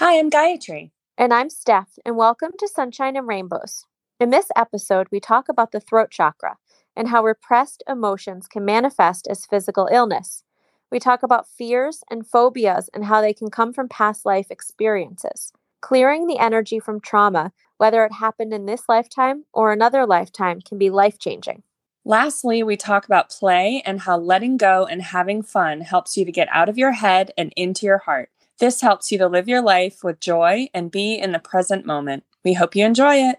Hi, I'm Gayatri. And I'm Steph, and welcome to Sunshine and Rainbows. In this episode, we talk about the throat chakra and how repressed emotions can manifest as physical illness. We talk about fears and phobias and how they can come from past life experiences. Clearing the energy from trauma, whether it happened in this lifetime or another lifetime, can be life changing. Lastly, we talk about play and how letting go and having fun helps you to get out of your head and into your heart. This helps you to live your life with joy and be in the present moment. We hope you enjoy it.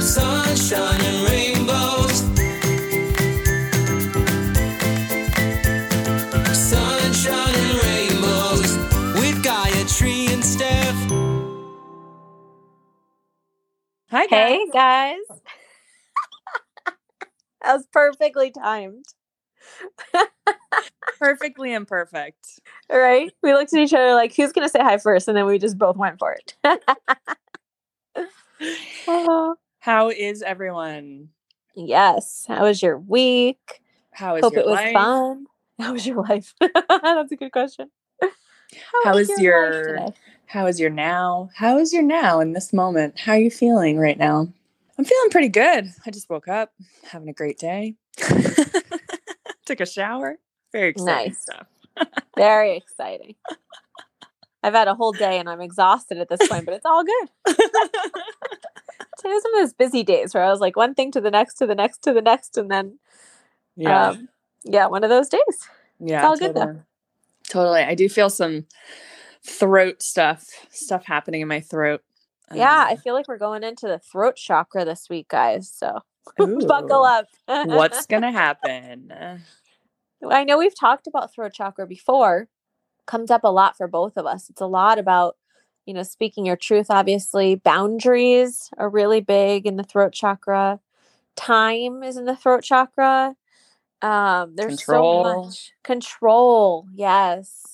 Sunshine and rainbows. Sunshine and rainbows. With Gayatri and Steph. Hi, guys. Hey, guys. That was perfectly timed. Perfectly imperfect. All right. We looked at each other like, who's going to say hi first? And then we just both went for it. Oh, How is everyone? yes. How was your week? How is Hope your it was life? fun. How was your life? That's a good question. How was is life your- How is your now? How is your now in this moment? How are you feeling right now? I'm feeling pretty good. I just woke up, having a great day. Took a shower. Very exciting Nice. stuff. Very exciting. I've had a whole day and I'm exhausted at this point, but it's all good. Today was one of those busy days where I was like one thing to the next, to the next, to the next, and then yeah. um, yeah, one of those days. yeah. it's all good, though. totally. Totally. I do feel some throat stuff, stuff happening in my throat. Yeah, I Um, feel like we're going into the throat chakra this week, guys. So buckle up. What's gonna happen? I know we've talked about throat chakra before. Comes up a lot for both of us. It's a lot about, you know, speaking your truth, obviously. Boundaries are really big in the throat chakra. Time is in the throat chakra. Um, there's Control. so much control. Yes.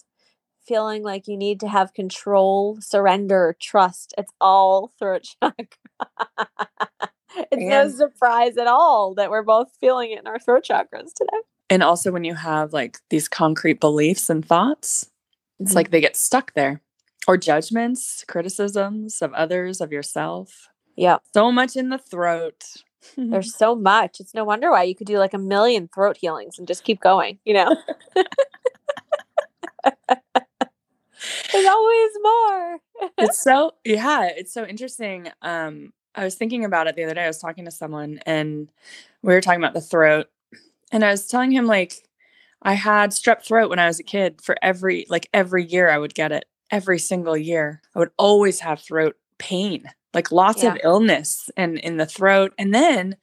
Feeling like you need to have control, surrender, trust. It's all throat chakra. it's no surprise at all that we're both feeling it in our throat chakras today. And also when you have like these concrete beliefs and thoughts, it's like mm-hmm. they get stuck there. Or judgments, criticisms of others, of yourself. Yeah. So much in the throat. There's so much. It's no wonder why you could do like a million throat healings and just keep going, you know? There's always more. it's so yeah, it's so interesting. Um, I was thinking about it the other day. I was talking to someone and we were talking about the throat. And I was telling him like I had strep throat when I was a kid for every like every year I would get it. Every single year. I would always have throat pain, like lots of illness and in the throat. And then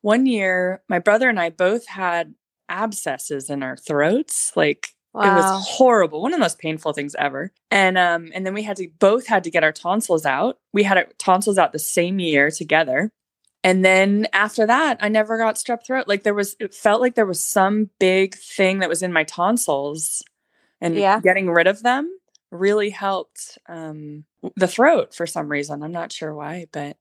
one year my brother and I both had abscesses in our throats. Like it was horrible, one of the most painful things ever. And um, and then we had to both had to get our tonsils out. We had our tonsils out the same year together. And then after that, I never got strep throat. Like there was, it felt like there was some big thing that was in my tonsils, and Yeah. getting rid of them really helped um, the throat for some reason. I'm not sure why, but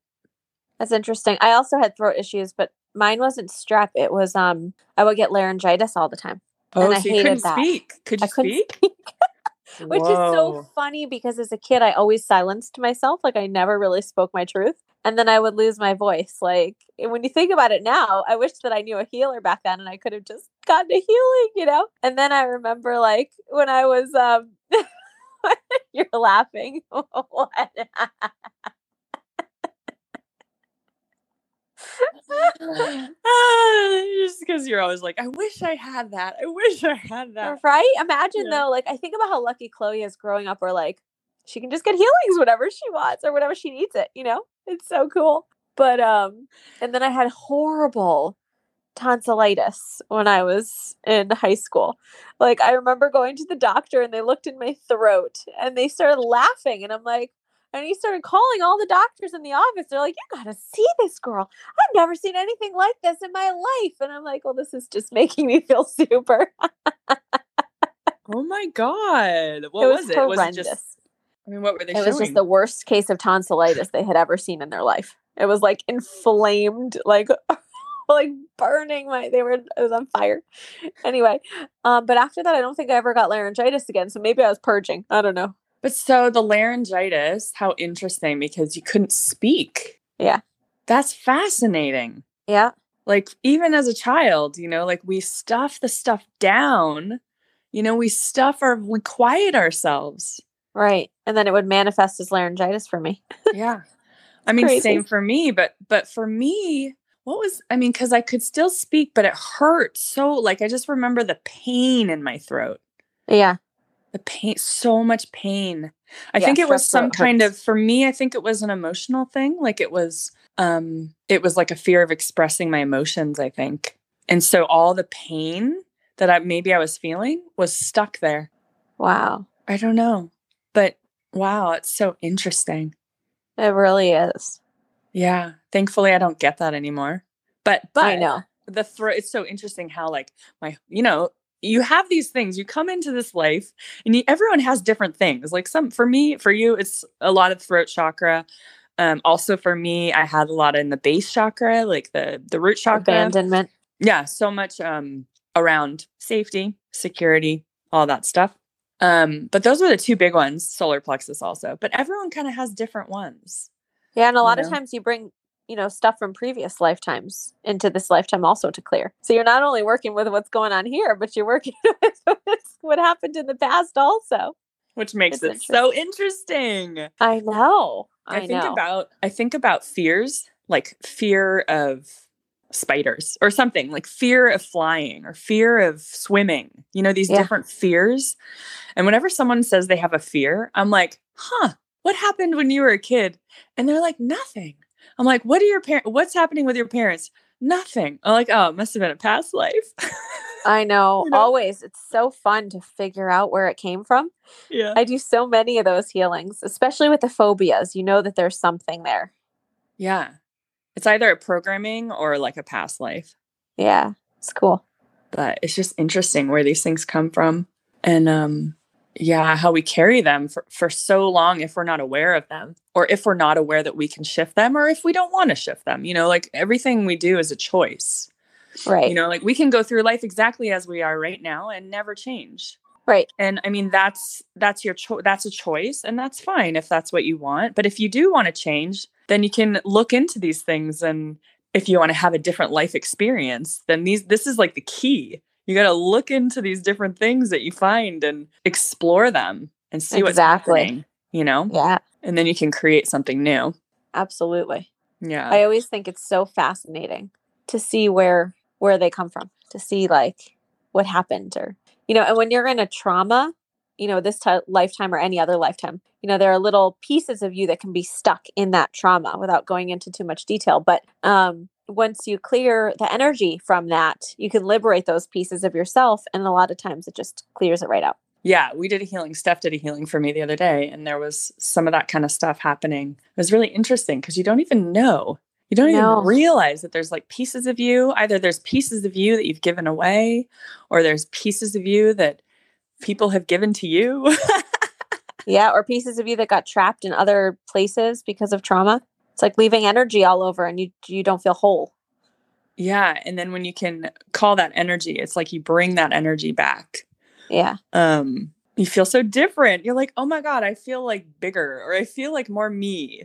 That's interesting. I also had throat issues, but mine wasn't strep. It was um I would get laryngitis all the time. Oh, And I so you couldn't that. speak? Could you I speak? speak. Which is so funny because as a kid I always silenced myself. Like I never really spoke my truth. And then I would lose my voice. Like and when you think about it now, I wish that I knew a healer back then and I could have just gotten a healing, you know? And then I remember like when I was um you're laughing. what? just because you're always like, I wish I had that. I wish I had that. Right? Imagine Yeah. though, like I think about how lucky Chloe is growing up where like she can just get healings whenever she wants or whenever she needs it, you know? It's so cool. But um and then I had horrible tonsillitis when I was in high school. Like I remember going to the doctor and they looked in my throat and they started laughing and I'm like and he started calling all the doctors in the office. They're like, "You got to see this girl. I've never seen anything like this in my life." And I'm like, "Well, this is just making me feel super." Oh my god. What it was, was, it? horrendous. Was it just I mean, what were they it showing? was just the worst case of tonsillitis they had ever seen in their life. It was like inflamed, like like burning my they were it was on fire. Anyway, um, but after that I don't think I ever got laryngitis again. So maybe I was purging. I don't know. But so the laryngitis, how interesting because you couldn't speak. Yeah. That's fascinating. Yeah. Like even as a child, you know, like we stuff the stuff down. You know, we stuff our we quiet ourselves. Right. And then it would manifest as laryngitis for me. Yeah. I mean, Crazy. same for me, but but for me, what was I mean, because I could still speak, but it hurt so like I just remember the pain in my throat. Yeah. The pain, so much pain. I Yeah, think it was some kind hurts. of for me, I think it was an emotional thing. Like it was um it was like a fear of expressing my emotions, I think. And so all the pain that I maybe I was feeling was stuck there. Wow. I don't know. But wow, it's so interesting. It really is. Yeah. Thankfully I don't get that anymore. But but I know. the throat it's so interesting how like my you know you have these things you come into this life and you, everyone has different things. Like some for me for you it's a lot of throat chakra. Um also for me i had a lot in the base chakra like the the root chakra. Abandonment. yeah so much um around safety security all that stuff. Um but those were the two big ones solar plexus also. But everyone kind of has different ones Yeah, and a you lot of times you bring, you know, stuff from previous lifetimes into this lifetime also to clear. So you're not only working with what's going on here, but you're working with what happened in the past also. which makes It's it so interesting I know. I, I, think know. about I think about fears like fear of spiders or something like fear of flying or fear of swimming. You know these Yeah. different fears. And whenever someone says they have a fear, I'm like, "Huh, what happened when you were a kid?" And they're like, "Nothing." I'm like, "What are your parents what's happening with your parents?" Nothing. I'm like, "Oh, it must have been a past life." I know. You know? Always. It's so fun to figure out where it came from. yeah. I do so many of those healings, especially with the phobias. You know that there's something there. Yeah. It's either a programming or like a past life. Yeah. It's cool. but it's just interesting where these things come from and um yeah how we carry them for, for so long if we're not aware of them or if we're not aware that we can shift them or if we don't want to shift them you know like everything we do is a choice Right. you know like we can go through life exactly as we are right now and never change right. and i mean that's that's your choice that's a choice and that's fine if that's what you want but if you do want to change then you can look into these things and if you want to have a different life experience then these this is like the key you got to look into these different things that you find and explore them and see what's happening you know Yeah. and then you can create something new Absolutely. yeah I always think it's so fascinating to see where where they come from, to see like what happened or you know, and when you're in a trauma, you know, this ti lifetime or any other lifetime, you know, there are little pieces of you that can be stuck in that trauma without going into too much detail, but um once you clear the energy from that, you can liberate those pieces of yourself and a lot of times it just clears it right out. yeah we did a healing steph did a healing for me the other day and there was some of that kind of stuff happening it was really interesting because you don't even know you don't No. even realize that there's like pieces of you either there's pieces of you that you've given away or there's pieces of you that people have given to you Yeah, or pieces of you that got trapped in other places because of trauma. It's like leaving energy all over and you you don't feel whole. yeah and then when you can call that energy it's like you bring that energy back Yeah. um you feel so different you're like oh my god i feel like bigger or i feel like more me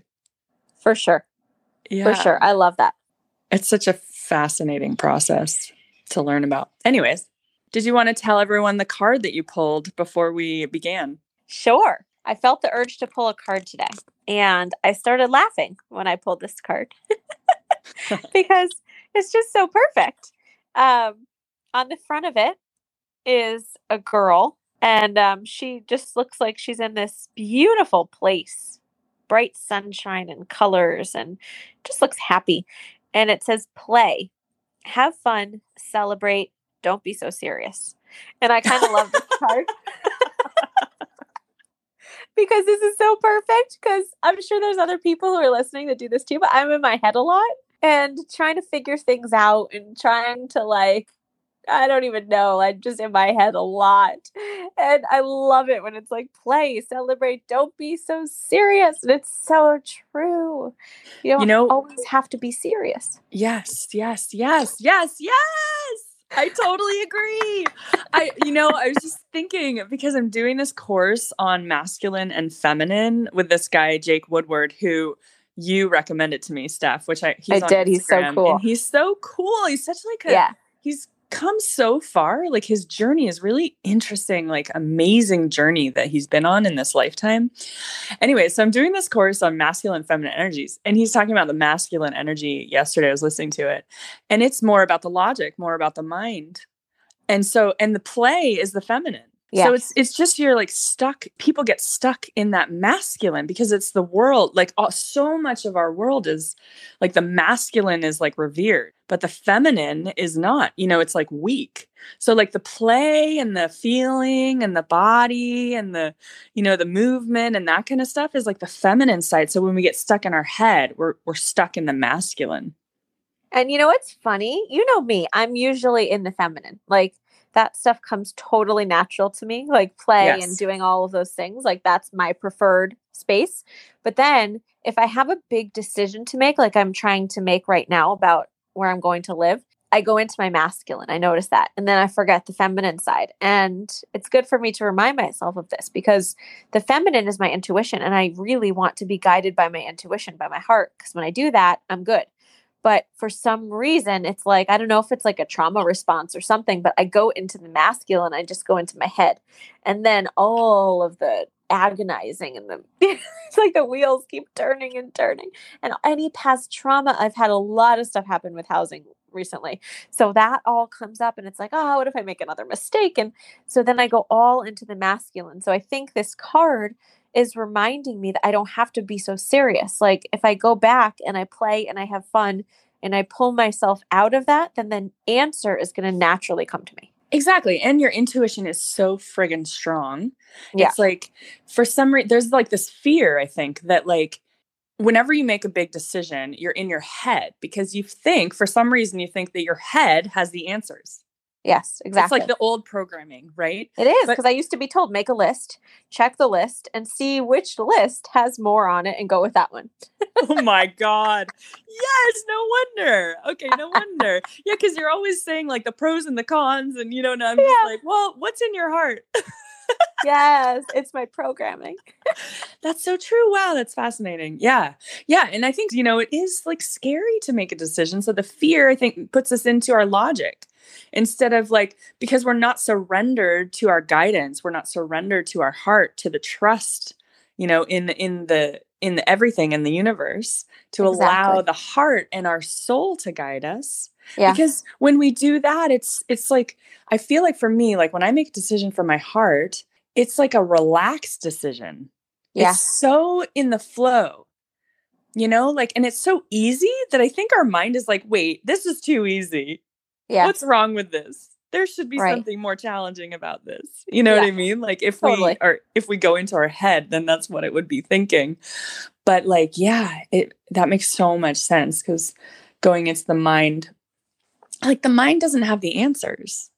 For sure. yeah For sure. I love that. It's such a fascinating process to learn about. Anyways, did you want to tell everyone the card that you pulled before we began? Sure. I felt the urge to pull a card today. And I started laughing when I pulled this card because it's just so perfect. Um, on the front of it is a girl, and um, she just looks like she's in this beautiful place bright sunshine and colors, and just looks happy. And it says, Play, have fun, celebrate, don't be so serious. And I kind of love this card because this is so perfect. Because I'm sure there's other people who are listening that do this too, but I'm in my head a lot and trying to figure things out and trying to like I don't even know. I'm just in my head a lot. And I love it when it's like play, celebrate, don't be so serious. And it's so true. You don't know- always have to be serious. Yes, yes, yes, yes, yes. I totally agree. I, you know, I was just thinking because I'm doing this course on masculine and feminine with this guy, Jake Woodward, who you recommended to me, Steph, which I, he's I did. He's so cool. And he's so cool. He's such like a, Yeah. he's come so far. Like his journey is really interesting, like amazing journey that he's been on in this lifetime. Anyway, so I'm doing this course on masculine feminine energies, and he's talking about the masculine energy yesterday. I was listening to it, and it's more about the logic, more about the mind. And so, and the play is the feminine. Yeah. So it's it's just you're like stuck. People get stuck in that masculine because it's the world. Like all, so much of our world is like the masculine is like revered, but the feminine is not. You know, it's like weak. So like the play and the feeling and the body and the you know the movement and that kind of stuff is like the feminine side. So when we get stuck in our head, we're we're stuck in the masculine. And you know what's funny? You know me. I'm usually in the feminine. Like that stuff comes totally natural to me, like play and doing all of those things. Like that's my preferred space. But then if I have a big decision to make, like I'm trying to make right now about where I'm going to live, I go into my masculine. I notice that. And then I forget the feminine side. And it's good for me to remind myself of this because the feminine is my intuition. And I really want to be guided by my intuition, by my heart. Because when I do that, I'm good. But for some reason, it's like, I don't know if it's like a trauma response or something, but I go into the masculine, I just go into my head. And then all of the agonizing and the, it's like the wheels keep turning and turning. And any past trauma, I've had a lot of stuff happen with housing recently. So that all comes up and it's like, oh, what if I make another mistake? And so then I go all into the masculine. So I think this card is reminding me that I don't have to be so serious. Like if I go back and I play and I have fun and I pull myself out of that, then the answer is going to naturally come to me. Exactly. And your intuition is so friggin' strong. Yeah. It's like for some reason there's like this fear, I think, that like whenever you make a big decision, you're in your head because you think for some reason you think that your head has the answers. Yes, exactly. It's like the old programming, right? it is because I used to be told make a list, check the list, and see which list has more on it and go with that one. oh my god. Yes, no wonder. Okay, no wonder. Yeah, because you're always saying like the pros and the cons, and you know, and I'm just like, well, what's in your heart? yes, it's my programming. That's so true. Wow, that's fascinating. Yeah. Yeah. And I think, you know, it is like scary to make a decision. So the fear, I think, puts us into our logic instead of like, because we're not surrendered to our guidance, we're not surrendered to our heart, to the trust, you know, in in the in the everything in the universe to allow the heart and our soul to guide us Yeah. because when we do that it's it's like i feel like for me like when i make a decision from my heart it's like a relaxed decision Yeah. it's so in the flow you know like and it's so easy that i think our mind is like wait this is too easy Yeah. what's wrong with this there should be Right. something more challenging about this you know what i mean like if Totally. we are if we go into our head then that's what it would be thinking but like yeah it that makes so much sense because going into the mind like the mind doesn't have the answers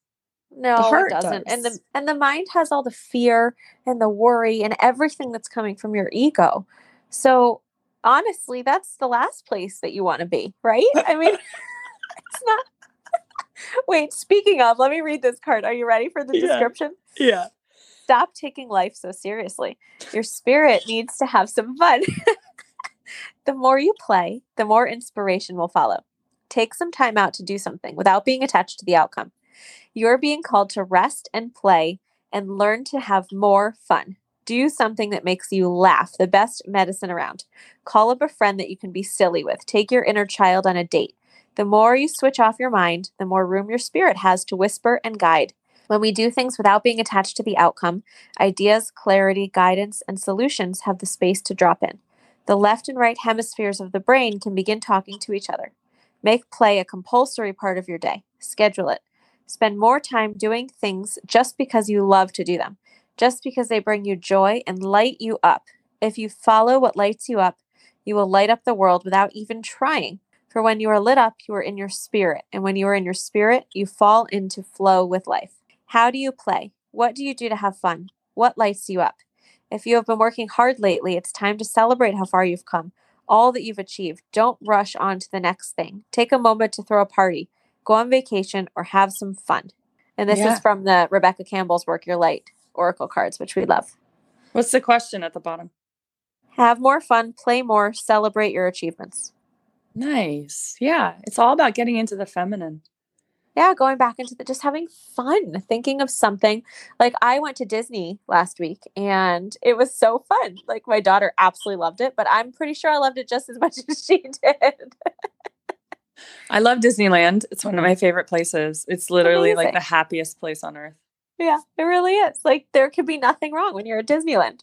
No, heart it doesn't. And the and the mind has all the fear and the worry and everything that's coming from your ego. So honestly, that's the last place that you want to be, right? I mean, it's not. Wait, speaking of, let me read this card. Are you ready for the Yeah. description? yeah Stop taking life so seriously. Your spirit needs to have some fun. the more you play, the more inspiration will follow. Take some time out to do something without being attached to the outcome. You're being called to rest and play and learn to have more fun. Do something that makes you laugh, the best medicine around. Call up a friend that you can be silly with. Take your inner child on a date. The more you switch off your mind, the more room your spirit has to whisper and guide. When we do things without being attached to the outcome, ideas, clarity, guidance, and solutions have the space to drop in. The left and right hemispheres of the brain can begin talking to each other. Make play a compulsory part of your day. Schedule it. Spend more time doing things just because you love to do them, just because they bring you joy and light you up. If you follow what lights you up, you will light up the world without even trying. For when you are lit up, you are in your spirit. And when you are in your spirit, you fall into flow with life. How do you play? What do you do to have fun? What lights you up? If you have been working hard lately, it's time to celebrate how far you've come, all that you've achieved. Don't rush on to the next thing. Take a moment to throw a party, go on vacation, or have some fun. And this Yeah. is from the Rebecca Campbell's Work Your Light Oracle cards, which we love. What's the question at the bottom? Have more fun, play more, celebrate your achievements. Nice. Yeah. It's all about getting into the feminine. Yeah, going back into the just having fun, thinking of something. Like I went to Disney last week and it was so fun. Like my daughter absolutely loved it, but I'm pretty sure I loved it just as much as she did. I love Disneyland. It's one of my favorite places. It's literally like the happiest place on earth. yeah, it really is. Like there could be nothing wrong when you're at Disneyland.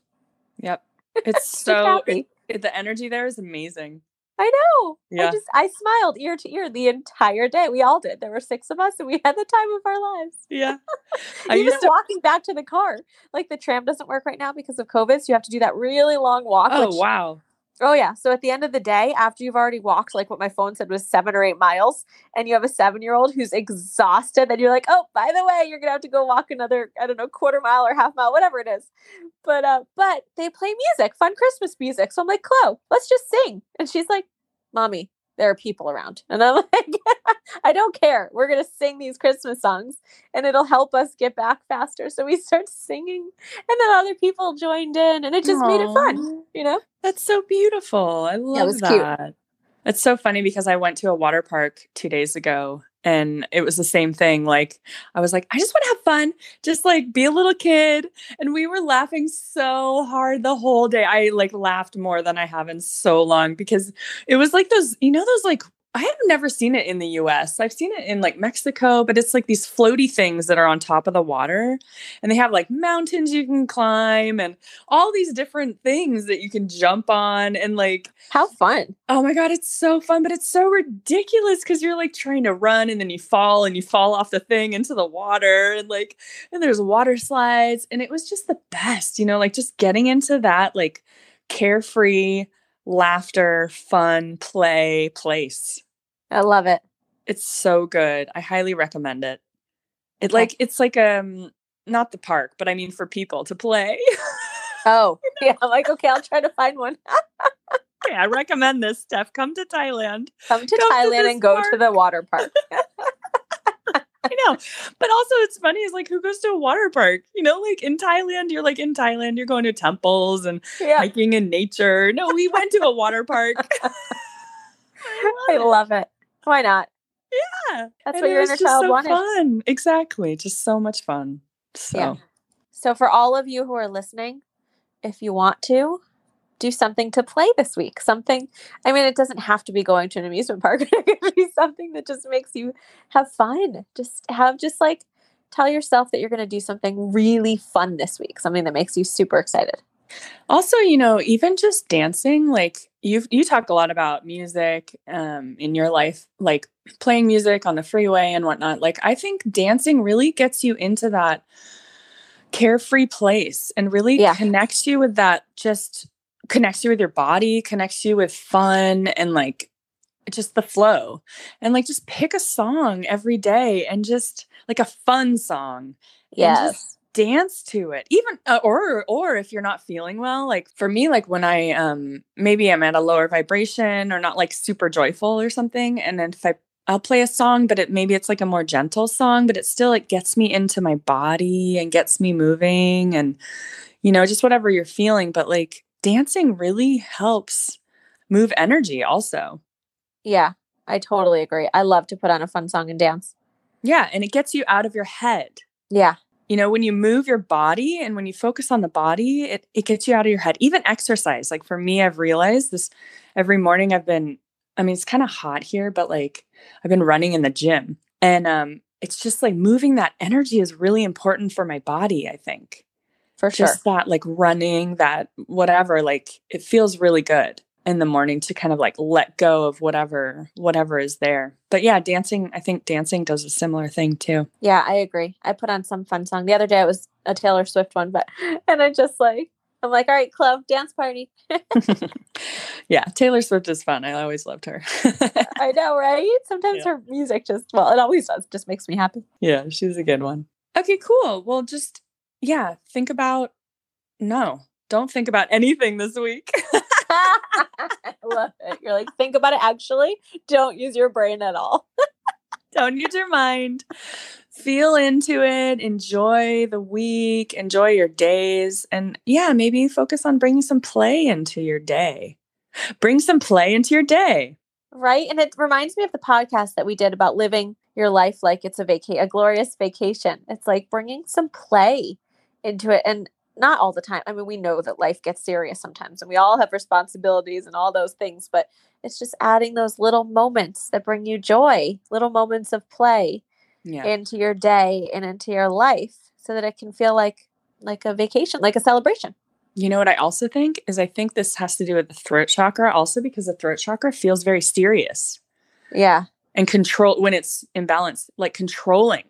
Yep. It's so happy. it- the energy there is amazing. I know. Yeah. I just I smiled ear to ear the entire day. We all did. There were six of us and we had the time of our lives. Yeah. I Even used to walking back to the car. Like the tram doesn't work right now because of COVID. So you have to do that really long walk. Oh wow. Oh yeah. So at the end of the day, after you've already walked like what my phone said was seven or eight miles, and you have a seven year old who's exhausted, then you're like, oh, by the way, you're gonna have to go walk another, I don't know, quarter mile or half mile, whatever it is. But uh, but they play music, fun Christmas music. So I'm like, Chloe, let's just sing. And she's like, Mommy, there are people around. And I'm like, I don't care. We're gonna sing these Christmas songs and it'll help us get back faster. So we start singing, and then other people joined in, and it just made it fun, you know? That's so beautiful. I love was cute. that. It's so funny because I went to a water park two days ago and it was the same thing. Like, I was like, I just want to have fun, just like be a little kid. And we were laughing so hard the whole day. I like laughed more than I have in so long because it was like those, you know, those like, I have never seen it in the US. I've seen it in like Mexico, but it's like these floaty things that are on top of the water. And they have like mountains you can climb and all these different things that you can jump on. And like, How fun. oh my God, it's so fun, but it's so ridiculous because you're like trying to run and then you fall and you fall off the thing into the water. And like, and there's water slides. And it was just the best, you know, like just getting into that like carefree, laughter, fun, play place. I love it. It's so good. I highly recommend it. It like it's like um not the park, but I mean for people to play. Oh, yeah. I'm like, okay, I'll try to find one. okay, I recommend this, Steph. Come to Thailand. Come to to Thailand this and go to the water park. I know. But also it's funny is like who goes to a water park? You know, like in Thailand, you're like in Thailand, you're going to temples and yeah. hiking in nature. No, we went to a water park. I love it. Why not? Yeah. That's And what it your inner just child so wanted. fun. Exactly. Just so much fun. So Yeah. So, for all of you who are listening, if you want to, do something to play this week. Something, I mean, it doesn't have to be going to an amusement park. it could be something that just makes you have fun. Just have, just like, tell yourself that you're going to do something really fun this week, something that makes you super excited. Also, you know, even just dancing, like you've you talk a lot about music um in your life, like playing music on the freeway and whatnot. Like I think dancing really gets you into that carefree place and really Yeah. connects you with that just connects you with your body, connects you with fun and like just the flow. And like just pick a song every day and just like a fun song and Yes. just dance to it even uh, or or if you're not feeling well like for me like when i um maybe i'm at a lower vibration or not like super joyful or something and then if i i'll play a song but it maybe it's like a more gentle song but it still like gets me into my body and gets me moving and you know just whatever you're feeling but like dancing really helps move energy also Yeah, I totally agree. I love to put on a fun song and dance. yeah and it gets you out of your head Yeah. you know when you move your body and when you focus on the body it, it gets you out of your head even exercise like for me i've realized this every morning i've been i mean it's kind of hot here but like i've been running in the gym and um it's just like moving that energy is really important for my body i think For sure. just that like running that whatever like it feels really good in the morning to kind of like let go of whatever whatever is there but yeah dancing i think dancing does a similar thing too Yeah, I agree. I put on some fun song. The other day it was a Taylor Swift one, but and I just like I'm like, all right, club dance party. yeah, Taylor Swift is fun. I always loved her. I know, right? Sometimes Yeah. her music just, well, it always does, just makes me happy. yeah, she's a good one. Okay, cool. Well, just yeah, think about no, don't think about anything this week. I love it. You're like, think about it. Actually, don't use your brain at all. don't use your mind. Feel into it, enjoy the week, enjoy your days, and yeah, maybe focus on bringing some play into your day. Bring some play into your day. Right. And it reminds me of the podcast that we did about living your life like it's a vaca- a glorious vacation. It's like bringing some play into it and not all the time. I mean, we know that life gets serious sometimes and we all have responsibilities and all those things, but it's just adding those little moments that bring you joy, little moments of play Yeah. into your day and into your life so that it can feel like like a vacation, like a celebration. You know what I also think is I think this has to do with the throat chakra also because the throat chakra feels very serious Yeah. and control when it's imbalanced, like controlling.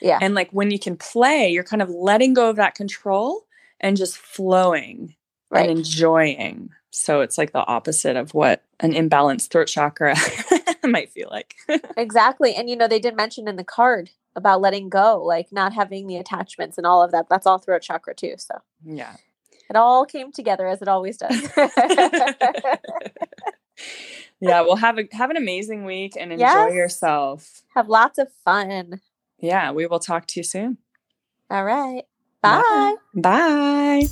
Yeah. And like when you can play, you're kind of letting go of that control and just flowing Right. and enjoying. So it's like the opposite of what an imbalanced throat chakra might feel like. Exactly. And you know, they did mention in the card about letting go, like not having the attachments and all of that. That's all throat chakra too. So yeah. it all came together as it always does. yeah. Well, have a have an amazing week and enjoy Yes. yourself. Have lots of fun. Yeah. We will talk to you soon. All right. Bye. Bye.